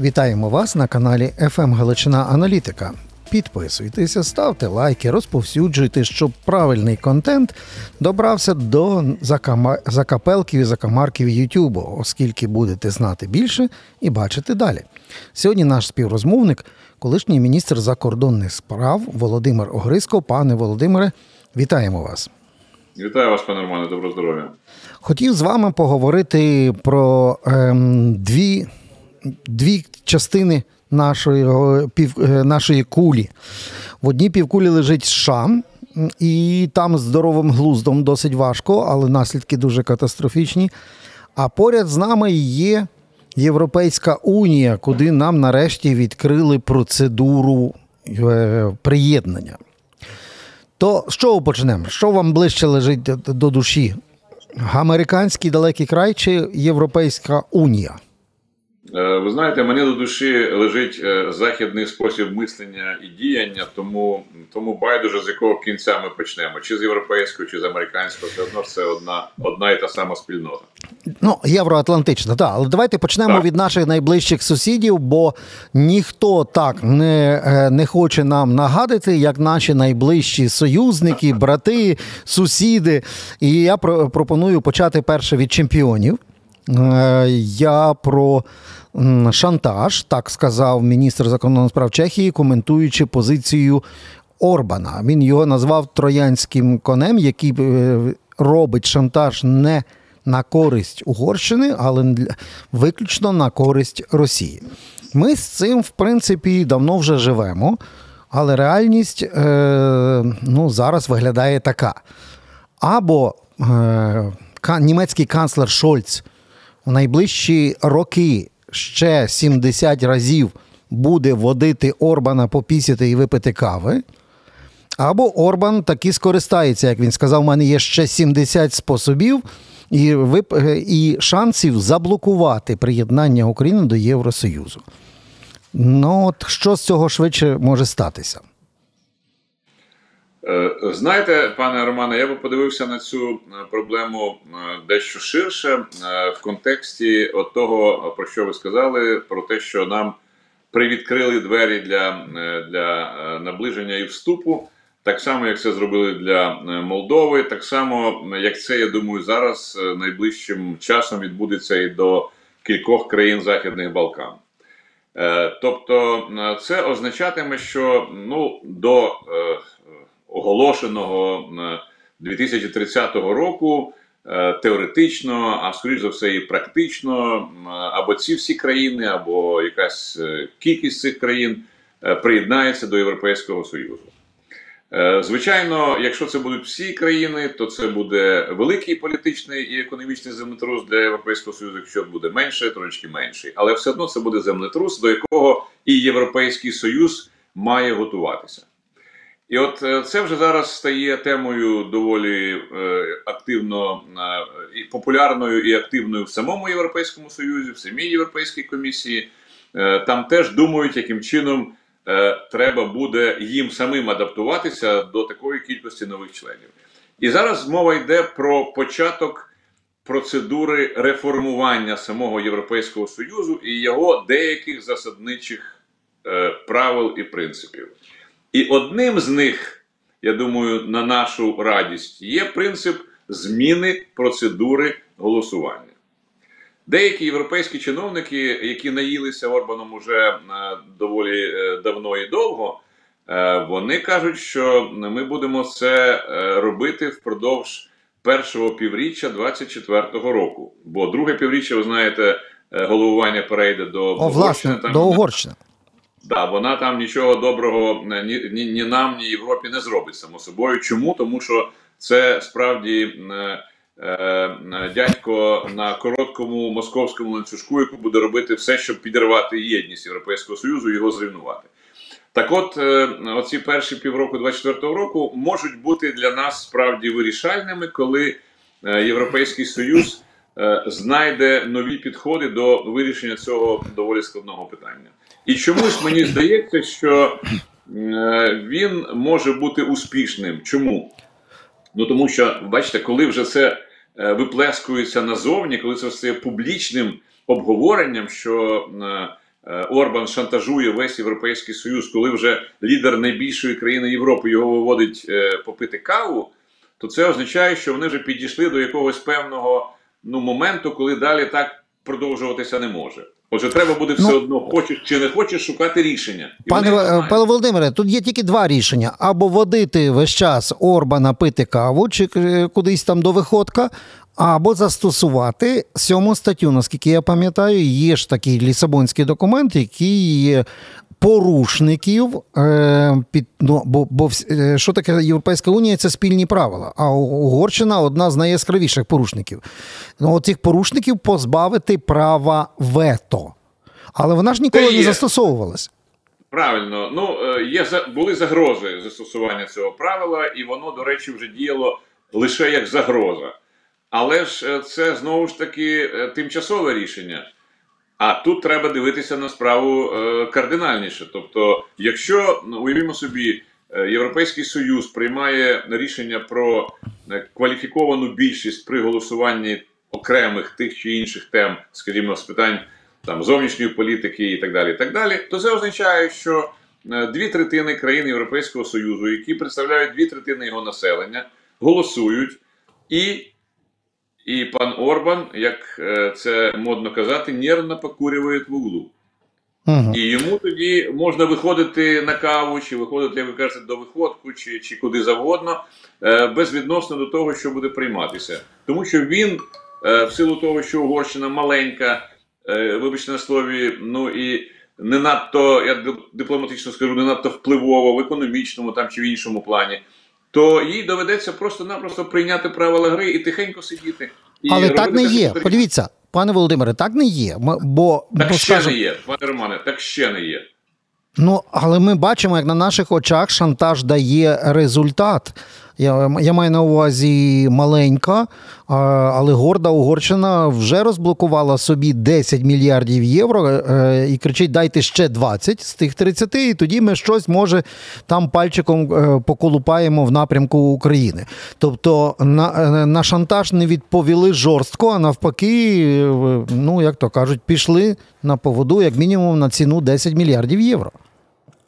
Вітаємо вас на каналі FM Галичина Аналітика. Підписуйтеся, ставте лайки, розповсюджуйте, щоб правильний контент добрався до закапелків і закамарків Ютубу, оскільки будете знати більше і бачити далі. Сьогодні наш співрозмовник, колишній міністр закордонних справ Володимир Огриско. Пане Володимире, вітаємо вас. Вітаю вас, пане Романе, доброго здоров'я. Хотів з вами поговорити про ем, дві, дві частини нашої, пів, е, нашої кулі. В одній півкулі лежить США, і там здоровим глуздом досить важко, але наслідки дуже катастрофічні. А поряд з нами є Європейська Унія, куди нам нарешті відкрили процедуру е, приєднання. То з чого почнемо? Що вам ближче лежить до душі? Американський далекий край чи Європейська Унія? Е, ви знаєте, мені до душі лежить е, західний спосіб мислення і діяння, тому тому байдуже з якого кінця ми почнемо, чи з європейського, чи з американського, все одно це одна одна і та сама спільнота. Ну, євроатлантична, так. Але давайте почнемо так. від наших найближчих сусідів, бо ніхто так не е, не хоче нам нагадати, як наші найближчі союзники, брати, сусіди. І я пропоную почати перше від чемпіонів. Я про шантаж, так сказав міністр закордонних справ Чехії, коментуючи позицію Орбана. Він його назвав троянським конем, який е, робить шантаж не на користь Угорщини, але виключно на користь Росії. Ми з цим, в принципі, давно вже живемо, але реальність е, ну, зараз виглядає така. Або е, німецький канцлер Шольц у найближчі роки ще 70 разів буде водити Орбана попісяти і випити кави. Або Орбан таки скористається, як він сказав, у мене є ще 70 способів і вип... і шансів заблокувати приєднання України до Євросоюзу. Ну, от що з цього швидше може статися? Е, знаєте, пане Романе, я би подивився на цю е, проблему е, дещо ширше в контексті того, про що ви сказали, про те, що нам привідкрили двері для, для наближення і вступу. Так само, як це зробили для Молдови, так само, як це, я думаю, зараз найближчим часом відбудеться і до кількох країн Західних Балкан. Тобто, це означатиме, що ну, до оголошеного 2030 е, року. Е, теоретично, а скоріш за все, і практично, або ці всі країни, або якась е, кількість цих країн приєднається до Європейського Союзу. Звичайно, якщо це будуть всі країни, то це буде великий політичний і економічний землетрус для Європейського Союзу, якщо буде менше, трошки менший. Але все одно це буде землетрус, до якого і Європейський Союз має готуватися. І от е, це вже зараз стає темою доволі е, активно е, і популярною і активною в самому Європейському Союзі, в самій Європейській комісії. Там теж думають, яким чином треба буде їм самим адаптуватися до такої кількості нових членів. І зараз мова йде про початок процедури реформування самого Європейського Союзу і його деяких засадничих правил і принципів. І одним з них, я думаю, на нашу радість є принцип зміни процедури голосування. Деякі європейські чиновники, які наїлися Орбаном уже е, доволі е, давно і довго, е, вони кажуть, що ми будемо це робити впродовж першого півріччя 2024 року. Бо друге півріччя, ви знаєте, головування перейде до О, власне, Угорщини. до Угорщини. Да, вона там нічого доброго е, ні, ні, ні нам, ні Європі не зробить само собою. Чому? Тому що це справді е, е, дядько на короткому московському ланцюжку, який буде робити все, щоб підірвати єдність Європейського Союзу і його зруйнувати. Так от, е, оці перші півроку 24-го року можуть бути для нас справді вирішальними, коли е, Європейський Союз е, знайде нові підходи до вирішення цього доволі складного питання. І чомусь мені здається, що е, він може бути успішним. Чому? Ну тому що, бачите, коли вже це е, виплескується назовні, коли це стає публічним обговоренням, що е, Орбан шантажує весь європейський союз, коли вже лідер найбільшої країни Європи його виводить попити каву, то це означає, що вони вже підійшли до якогось певного ну, моменту, коли далі так продовжуватися не може. Отже, треба буде все Ну, одно, хочеш чи не хочеш, шукати рішення. І Пане, е. Павло Володимире, тут є тільки два рішення: або водити весь час Орбана пити каву, чи е, кудись там до виходка, або застосувати сьому статтю. Наскільки я пам'ятаю, є ж такий лісабонський документ, який порушників е, під ну, бо, бо е, що таке Європейська Унія? Це спільні правила. А Угорщина одна з найяскравіших порушників. Ну, от цих порушників позбавити права вето. Але вона ж ніколи не є. застосовувалась. Правильно, ну е, є були загрози застосування цього правила, і воно, до речі, вже діяло лише як загроза. Але ж це знову ж таки тимчасове рішення. А тут треба дивитися на справу е, кардинальніше. Тобто, якщо ну, уявімо собі, е, Європейський Союз приймає рішення про е, кваліфіковану більшість при голосуванні окремих тих чи інших тем, скажімо, з питань там зовнішньої політики і так далі, і так далі, то це означає, що дві третини країн Європейського Союзу, які представляють дві третини його населення, голосують, і, і пан Орбан, як е, це модно казати, нервно покурює в углу. Угу. І йому тоді можна виходити на каву, чи виходити, як ви кажете, до виходку, чи, чи куди завгодно, е, безвідносно до того, що буде прийматися. Тому що він, е, в силу того, що Угорщина маленька, вибачте на слові, ну і не надто, я дипломатично скажу, не надто впливово в економічному там чи в іншому плані, то їй доведеться просто-напросто прийняти правила гри і тихенько сидіти. І Але так не є. потрібно. Подивіться, пане Володимире, так не є. Ми- Бо, Так бо ще скажем, не є, пане Романе, так ще не є. Ну, але ми бачимо, як на наших очах шантаж дає результат. Я, я маю на увазі маленька, але горда Угорщина вже розблокувала собі 10 мільярдів євро е, і кричить: дайте ще 20 з тих 30, і тоді ми щось може там пальчиком е, поколупаємо в напрямку України. Тобто на, е, на шантаж не відповіли жорстко, а навпаки, ну як то кажуть, пішли на поводу, як мінімум, на ціну 10 мільярдів євро.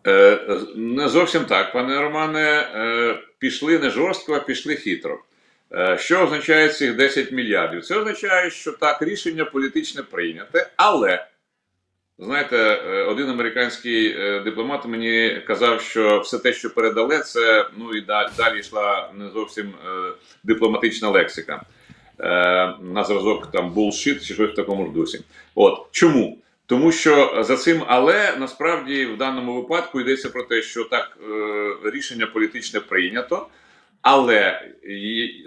Е, Не зовсім так, пане Романе. Е, Пішли не жорстко, а пішли хитро. Е, Що означає цих 10 мільярдів? Це означає, що так, рішення політичне прийняте, але знаєте, один американський дипломат мені казав, що все те, що передали, це ну і далі, далі йшла не зовсім дипломатична лексика. На зразок там булшит чи щось в такому ж дусі. От чому? Тому що за цим, але насправді в даному випадку йдеться про те, що так е, рішення політичне прийнято, але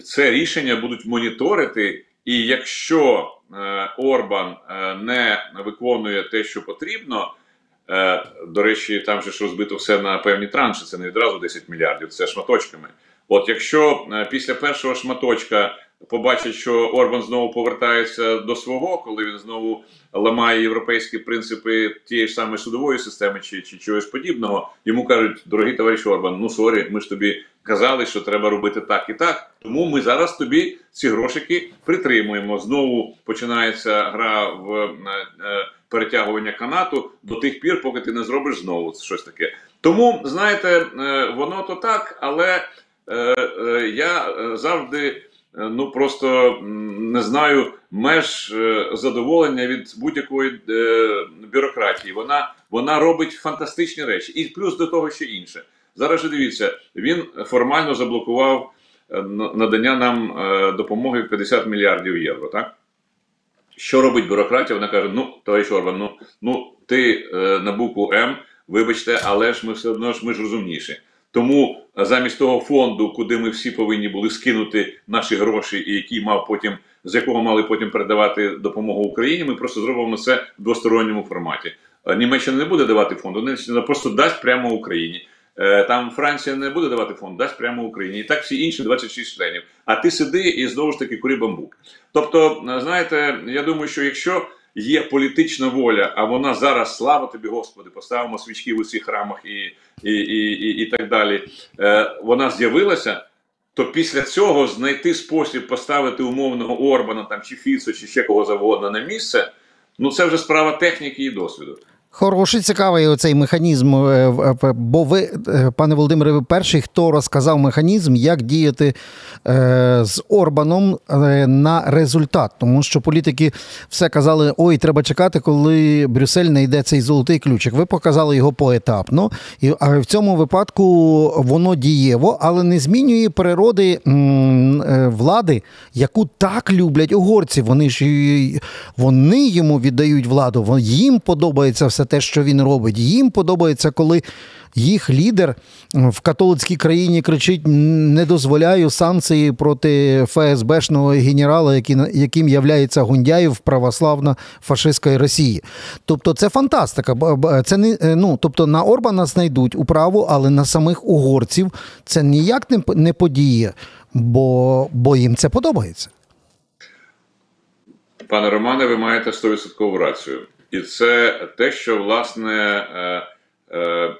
це рішення будуть моніторити, і якщо е, Орбан е, не виконує те, що потрібно. До речі, там же ж розбито все на певні транші, це не відразу 10 мільярдів, це шматочками. От якщо після першого шматочка побачать, що Орбан знову повертається до свого, коли він знову ламає європейські принципи тієї ж самої судової системи чи, чи чогось подібного, йому кажуть, дорогий товариш Орбан, ну sorry, ми ж тобі казали, що треба робити так і так. Тому ми зараз тобі ці грошики притримуємо. Знову починається гра в е, е, перетягування канату до тих пір, поки ти не зробиш знову щось таке. Тому знаєте, е, воно то так, але е, е, я е, завжди. Е, Ну просто не знаю меж е, задоволення від будь-якої е, бюрократії. Вона вона робить фантастичні речі, і плюс до того ще інше. Зараз же дивіться, він формально заблокував надання нам допомоги в 50 мільярдів євро. Так що робить бюрократія? Вона каже: Ну, товариш Орбан, ну, ну ти на букву М, вибачте, але ж ми все одно ж ми ж розумніші. Тому е, замість того фонду, куди ми всі повинні були скинути наші гроші, і який мав потім з якого мали потім передавати допомогу Україні, ми просто зробимо це в двосторонньому форматі. Е, Німеччина не буде давати фонду, Німеччина просто дасть прямо Україні. Е, Там Франція не буде давати фонд, дасть прямо Україні. І так всі інші 26 членів. А ти сиди і знову ж таки кури бамбук. Тобто, знаєте, я думаю, що якщо є політична воля, а вона зараз, слава тобі, Господи, поставимо свічки в усіх храмах і, і, і, і, і так далі. Е, Вона з'явилася. То після цього знайти спосіб поставити умовного Орбана там чи Фіцо, чи ще кого завгодно на місце, ну це вже справа техніки і досвіду. Хороший, цікавий оцей механізм. Е, е, бо ви, е, пане Володимире, ви перший, хто розказав механізм, як діяти з Орбаном на результат. Тому що політики все казали: ой, треба чекати, коли Брюссель не йде цей золотий ключик. Ви показали його поетапно, і в цьому випадку воно дієво, але не змінює природи влади, яку так люблять угорці. Вони ж вони йому віддають владу. Їм подобається все те, що він робить. Їм подобається, коли їх лідер в католицькій країні кричить: не дозволяю санкції проти ФСБшного генерала, яким являється Гундяєв православно фашистської Росії. Тобто це фантастика. Це не е, ну, тобто на Орбана знайдуть управу, але на самих угорців це ніяк не подіє, бо, бо їм це подобається. Пане Романе, ви маєте 100% рацію. І це те, що власне е, е,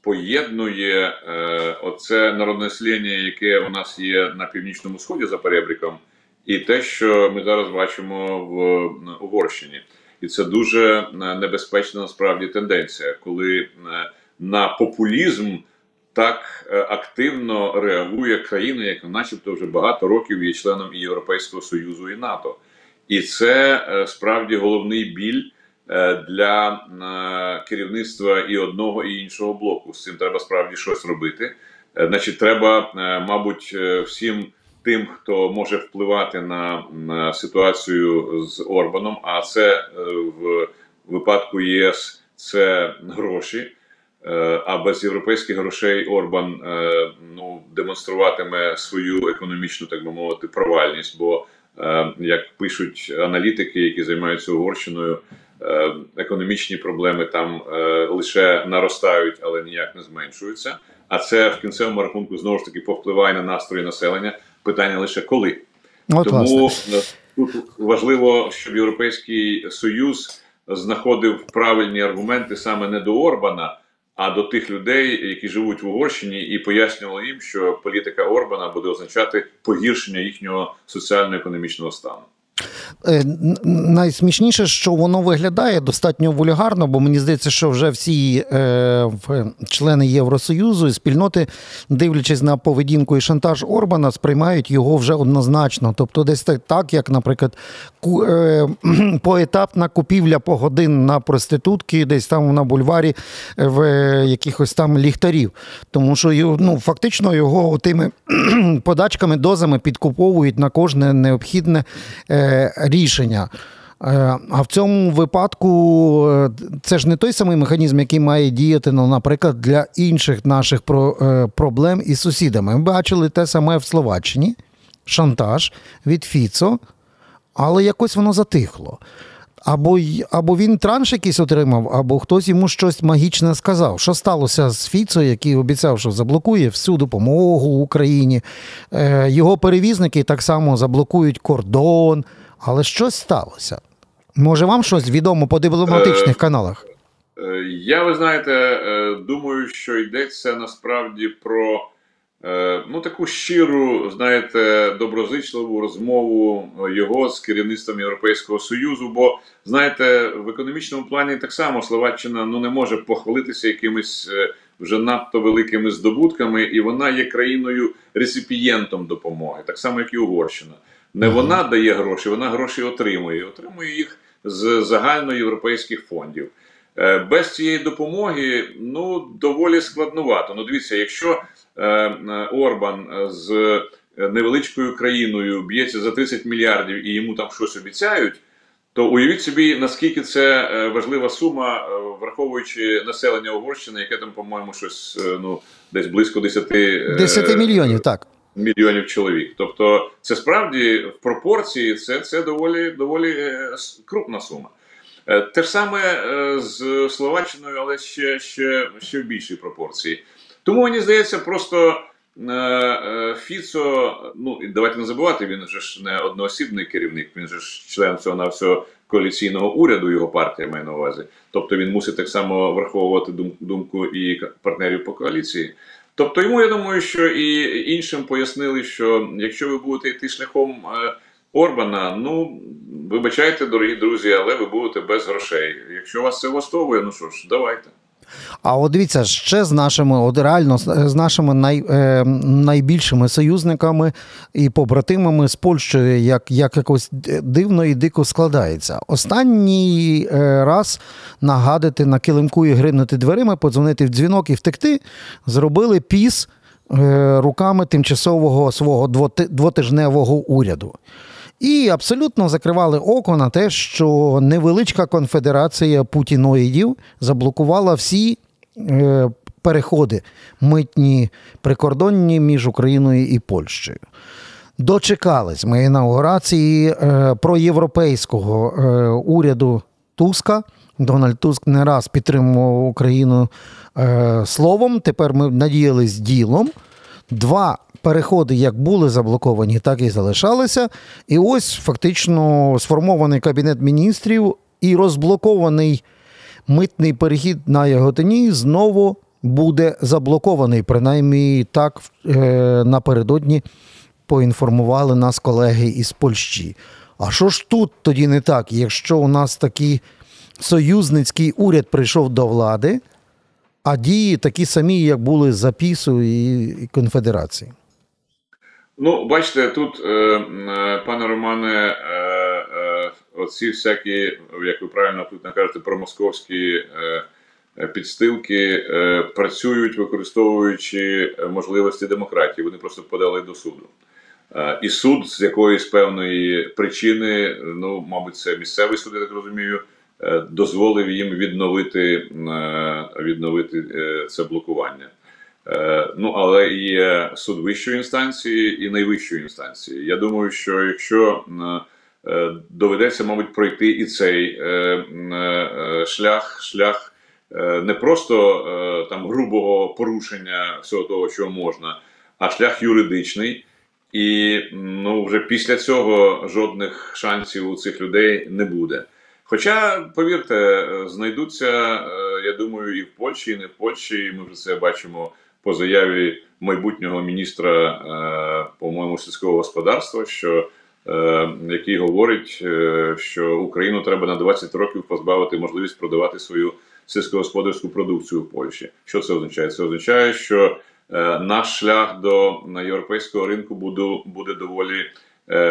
поєднує е, оце народне сління, яке у нас є на північному сході за перебріком, і те, що ми зараз бачимо в Угорщині. І це дуже небезпечна насправді тенденція, коли на популізм так активно реагує країна, яка, начебто, вже багато років є членом і Європейського Союзу і НАТО. І це справді головний біль. Е, для е, керівництва і одного і іншого блоку. З цим треба справді щось робити. Е, значить, треба, мабуть, всім тим, хто може впливати на, ситуацію з Орбаном. А це в випадку ЄС це гроші. А без європейських грошей Орбан ну демонструватиме свою економічну, так би мовити, провальність. Бо як пишуть аналітики, які займаються Угорщиною, економічні проблеми там е, лише наростають, але ніяк не зменшуються. А це в кінцевому рахунку знову ж таки повпливає на настрої населення. Питання лише коли. От, Тому власне. Е, тут важливо, щоб Європейський Союз знаходив правильні аргументи саме не до Орбана, а до тих людей, які живуть в Угорщині, і пояснювали їм, що політика Орбана буде означати погіршення їхнього соціально-економічного стану. Е, найсмішніше, що воно виглядає достатньо вульгарно, бо мені здається, що вже всі е, члени Євросоюзу і спільноти, дивлячись на поведінку і шантаж Орбана, сприймають його вже однозначно. Тобто, десь так, як, наприклад, ку, е, поетапна купівля погодин на проститутки, десь там на бульварі е, в якихось там ліхтарів. Тому що ну, фактично його тими подачками, дозами підкуповують на кожне необхідне. Е, рішення. Е, а в цьому випадку е, це ж не той самий механізм, який має діяти, ну, наприклад, для інших наших е, проблем із сусідами. Ми бачили те саме в Словаччині, шантаж від Фіцо, але якось воно затихло. Або або він транш якийсь отримав, або хтось йому щось магічне сказав. Що сталося з Фіцо, який обіцяв, що заблокує всю допомогу Україні. Е, Його перевізники так само заблокують кордон. Але щось сталося. Може, вам щось відомо по дипломатичних е, каналах? Е, я, ви знаєте, е, думаю, що йдеться насправді про. Ну, таку щиру, знаєте, доброзичливу розмову його з керівництвом Європейського Союзу. Бо знаєте, в економічному плані так само Словаччина ну не може похвалитися якимись вже надто великими здобутками, і вона є країною реципієнтом допомоги, так само як і Угорщина. Не вона дає гроші, вона гроші отримує. Отримує їх з загальноєвропейських фондів. Е, без цієї допомоги ну доволі складнувато. Ну, дивіться, якщо е, е, Орбан з невеличкою країною б'ється за 30 мільярдів і йому там щось обіцяють, то уявіть собі, наскільки це важлива сума, враховуючи населення Угорщини, яке там, по-моєму, щось ну десь близько 10 10 мільйонів, так. Мільйонів чоловік. Тобто, це справді в пропорції це це доволі доволі крупна сума. Е, те ж саме е, з Словаччиною, але ще ще, ще в більшій пропорції. Тому мені здається, просто е, Фіцо, ну давайте не забувати, він же ж не одноосібний керівник, він же ж член цього на всього коаліційного уряду, його партія має на увазі. Тобто він мусить так само враховувати думку і партнерів по коаліції. Тобто, йому я думаю, що і іншим пояснили, що якщо ви будете йти шляхом Орбана, ну вибачайте, дорогі друзі, але ви будете без грошей. Якщо вас це влаштовує, ну що ж, давайте. А от дивіться, ще з нашими, от реально з нашими най, е, найбільшими союзниками і побратимами з Польщею, як як якось дивно і дико складається. Останній е, раз нагадати на килимку і гримнути дверима, подзвонити в дзвінок і втекти, зробили піс е, руками тимчасового свого двотижневого уряду. І абсолютно закривали око на те, що невеличка конфедерація путіноїдів заблокувала всі е, переходи митні прикордонні між Україною і Польщею. Дочекались ми інаугурації е, проєвропейського е, уряду Туска. Дональд Туск не раз підтримував Україну словом. Тепер ми надіялись ділом. Два переходи як були заблоковані, так і залишалися. І ось фактично сформований кабінет міністрів і розблокований митний перехід на Яготині знову буде заблокований. Принаймні так е, напередодні поінформували нас колеги із Польщі. А що ж тут тоді не так? Якщо у нас такий союзницький уряд прийшов до влади, а дії такі самі, як були за Пісу і Конфедерації? Ну, бачите, тут, е, е, пане Романе, е, оці всякі, як ви правильно тут кажете, промосковські підстилки працюють, використовуючи можливості демократії. Вони просто подали до суду. І суд з якоїсь певної причини, ну, мабуть, це місцевий суд, я так розумію, дозволив їм відновити, відновити це блокування. Е, ну, але є суд вищої інстанції і найвищої інстанції. Я думаю, що якщо е, доведеться, мабуть, пройти і цей е, шлях, шлях не просто там грубого порушення всього того, що можна, а шлях юридичний. І ну, вже після цього жодних шансів у цих людей не буде. Хоча, повірте, знайдуться, я думаю, і в Польщі, і не в Польщі. і Ми вже це бачимо по заяві майбутнього міністра, е, по-моєму, сільського господарства, що е, який говорить, е, що Україну треба на 20 років позбавити можливість продавати свою сільськогосподарську продукцію в Польщі. Що це означає? Це означає, що наш шлях до європейського ринку буде, буде доволі.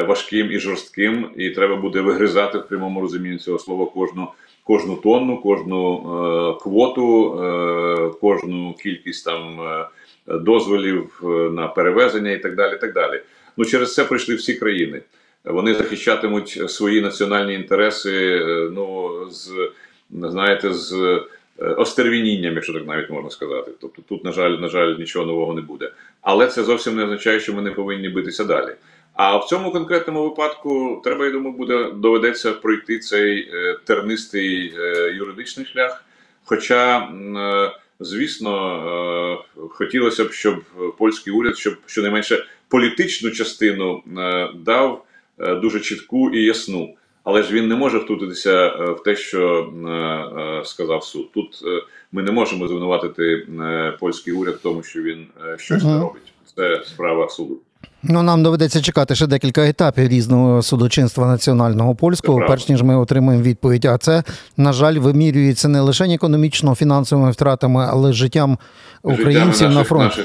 Важким і жорстким, і треба буде вигризати в прямому розумінні цього слова кожну кожну тонну, кожну е, квоту, е, кожну кількість там е, дозволів на перевезення і так далі. так далі. Ну через це прийшли всі країни. Вони захищатимуть свої національні інтереси. Ну з знаєте, з остервінінням, якщо так навіть можна сказати. Тобто, тут, на жаль, на жаль, нічого нового не буде. Але це зовсім не означає, що ми не повинні битися далі. А в цьому конкретному випадку треба, я думаю, буде доведеться пройти цей е, тернистий е, юридичний шлях. Хоча, е, звісно, хотілося б, щоб польський уряд, щоб щонайменше політичну частину дав дуже чітку і ясну. Але ж він не може втрутитися в те, що сказав суд. Тут ми не можемо звинуватити польський уряд в тому, що він щось не робить. Це справа суду. Ну, нам доведеться чекати ще декілька етапів різного судочинства національного польського, перш ніж ми отримаємо відповідь. А це, на жаль, вимірюється не лише економічно фінансовими втратами, але життям українців наших, на фронті.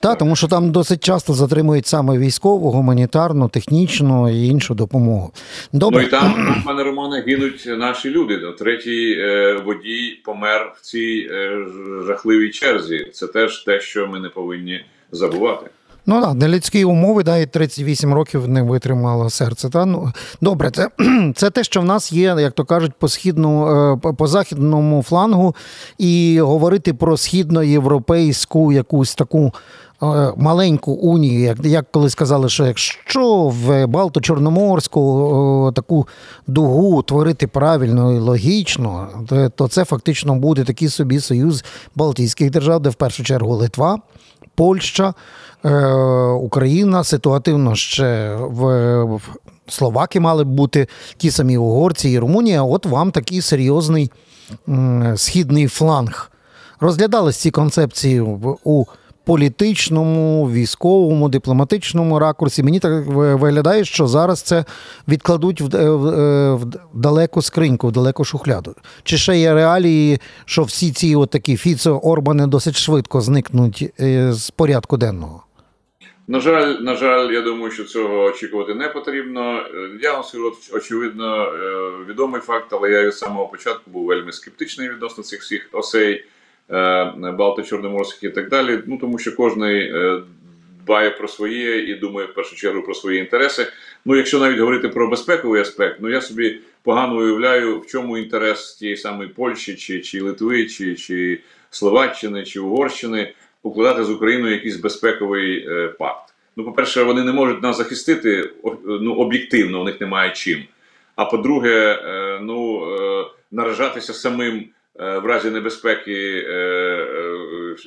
Так, тому що там досить часто затримують саме військову, гуманітарну, технічну і іншу допомогу. Добре. Ну і там, пане Романе, гинуть наші люди. Третій е, водій помер в цій е, жахливій черзі. Це теж те, що ми не повинні забувати. Ну так, на людські умови, да, і 38 років не витримало серце. Та? Ну, Добре, це це те, що в нас є, як то кажуть, по східну, е, по західному флангу, і говорити про східноєвропейську якусь таку. Е, маленьку унію, як як коли сказали, що якщо в Балто-Чорноморську таку дугу творити правильно і логічно, то це фактично буде такий собі союз Балтійських держав, де в першу чергу Литва, Польща, Е, Україна ситуативно ще в Словаки мали б бути ті самі угорці і Румунія. От вам такий серйозний східний фланг. Розглядались ці концепції у політичному, військовому, дипломатичному ракурсі. Мені так виглядає, що зараз це відкладуть в, е, е, в далеку скриньку, в далеку шухляду. Чи ще є реалії, що всі ці от такі Фіцо, Орбани досить швидко зникнуть е, з порядку денного? На жаль, на жаль, я думаю, що цього очікувати не потрібно. Е, Я вам скажу, очевидно, е, відомий факт, але я від самого початку був вельми скептичний відносно цих всіх осей е, Балто-Чорноморських і так далі. Ну тому що кожний дбає про своє і думає в першу чергу про свої інтереси. Ну, якщо навіть говорити про безпековий аспект, ну я собі погано уявляю, в чому інтерес тієї самої Польщі, чи, чи Литви, чи, чи Словаччини, чи Угорщини укладати з Україною якийсь безпековий е, пакт. Ну, по-перше, вони не можуть нас захистити ну, об'єктивно, у них немає чим. А по-друге, е, ну, е, наражатися самим в разі небезпеки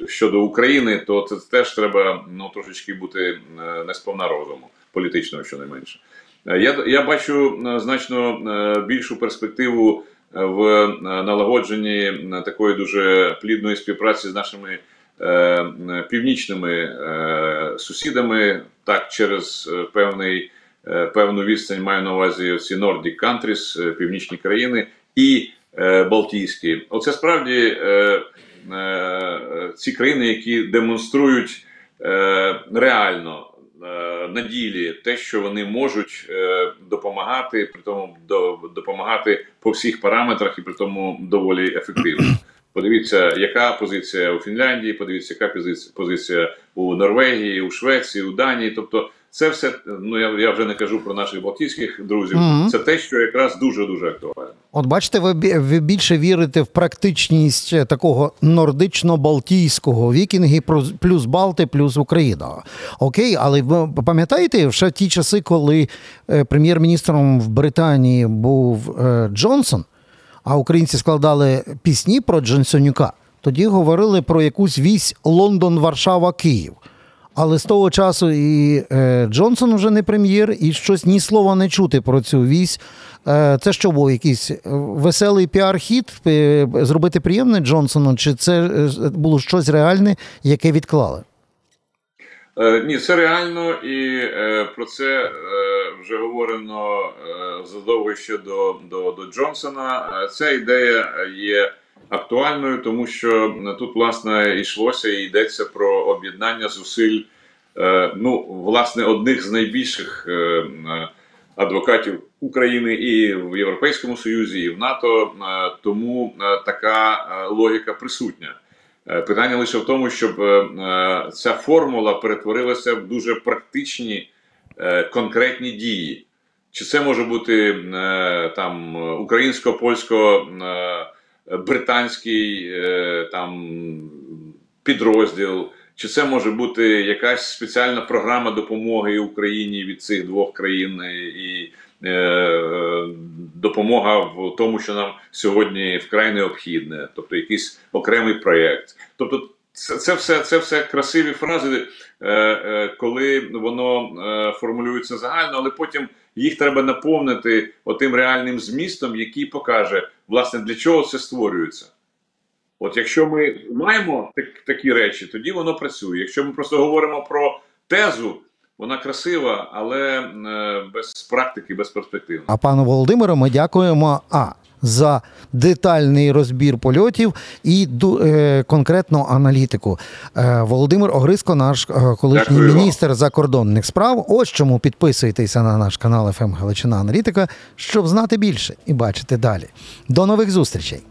щодо України, то це теж треба ну, трошечки бути е, не розуму, політичного щонайменше. Я, я бачу значно більшу перспективу в налагодженні такої дуже плідної співпраці з нашими північними е, сусідами, так через е, певний, е, певну відстань маю на увазі ці Nordic countries, е, північні країни і е, Балтійські. Оце справді е, е, ці країни, які демонструють е, реально е, на ділі те, що вони можуть е, допомагати, при тому допомагати по всіх параметрах і при тому доволі ефективно. Подивіться, яка позиція у Фінляндії, подивіться, яка позиція, позиція у Норвегії, у Швеції, у Данії. Тобто, це все ну я, я вже не кажу про наших балтійських друзів. Мгм. Це те, що якраз дуже дуже актуально. От бачите, ви, ви більше вірите в практичність е, такого нордично-балтійського вікінги плюс- плюс Балти, плюс Україна. Окей, але ви пам'ятаєте ще ті часи, коли е, прем'єр-міністром в Британії був е, Джонсон, а українці складали пісні про Джонсонюка, тоді говорили про якусь вісь Лондон, Варшава, Київ. Але з того часу і е, Джонсон вже не прем'єр, і щось ні слова не чути про цю вісь. Е, це що був якийсь е, веселий піар-хід е, зробити приємне Джонсону, чи це е, було щось реальне, яке відклали? Е, ні, це реально, і е, про це е, вже говорено задовго ще до, до, до Джонсона. Ця ідея є актуальною, тому що тут, власне, йшлося і йдеться про об'єднання зусиль, ну, власне, одних з найбільших адвокатів України і в Європейському Союзі, і в НАТО. Тому така логіка присутня. Е, Питання лише в тому, щоб е, е, ця формула перетворилася в дуже практичні конкретні дії. Чи це може бути там українсько-польсько-британський е, там підрозділ, чи це може бути якась спеціальна програма допомоги Україні від цих двох країн і- допомога в тому, що нам сьогодні вкрай необхідне, тобто якийсь окремий проєкт. Тобто, це, це все це все красиві фрази, е, е, коли воно е, формулюється загально, але потім їх треба наповнити отим реальним змістом, який покаже, власне, для чого це створюється. От якщо ми маємо так, такі речі, тоді воно працює. Якщо ми просто говоримо про тезу, вона красива, але е, без практики, без перспектив. А пану Володимиру ми дякуємо а за детальний розбір польотів і е, конкретну аналітику. Е, Володимир Огриско, наш е, колишній Дякую міністр закордонних справ. Ось чому підписуйтеся на наш канал «ФМ Галичина Аналітика, щоб знати більше і бачити далі. До нових зустрічей.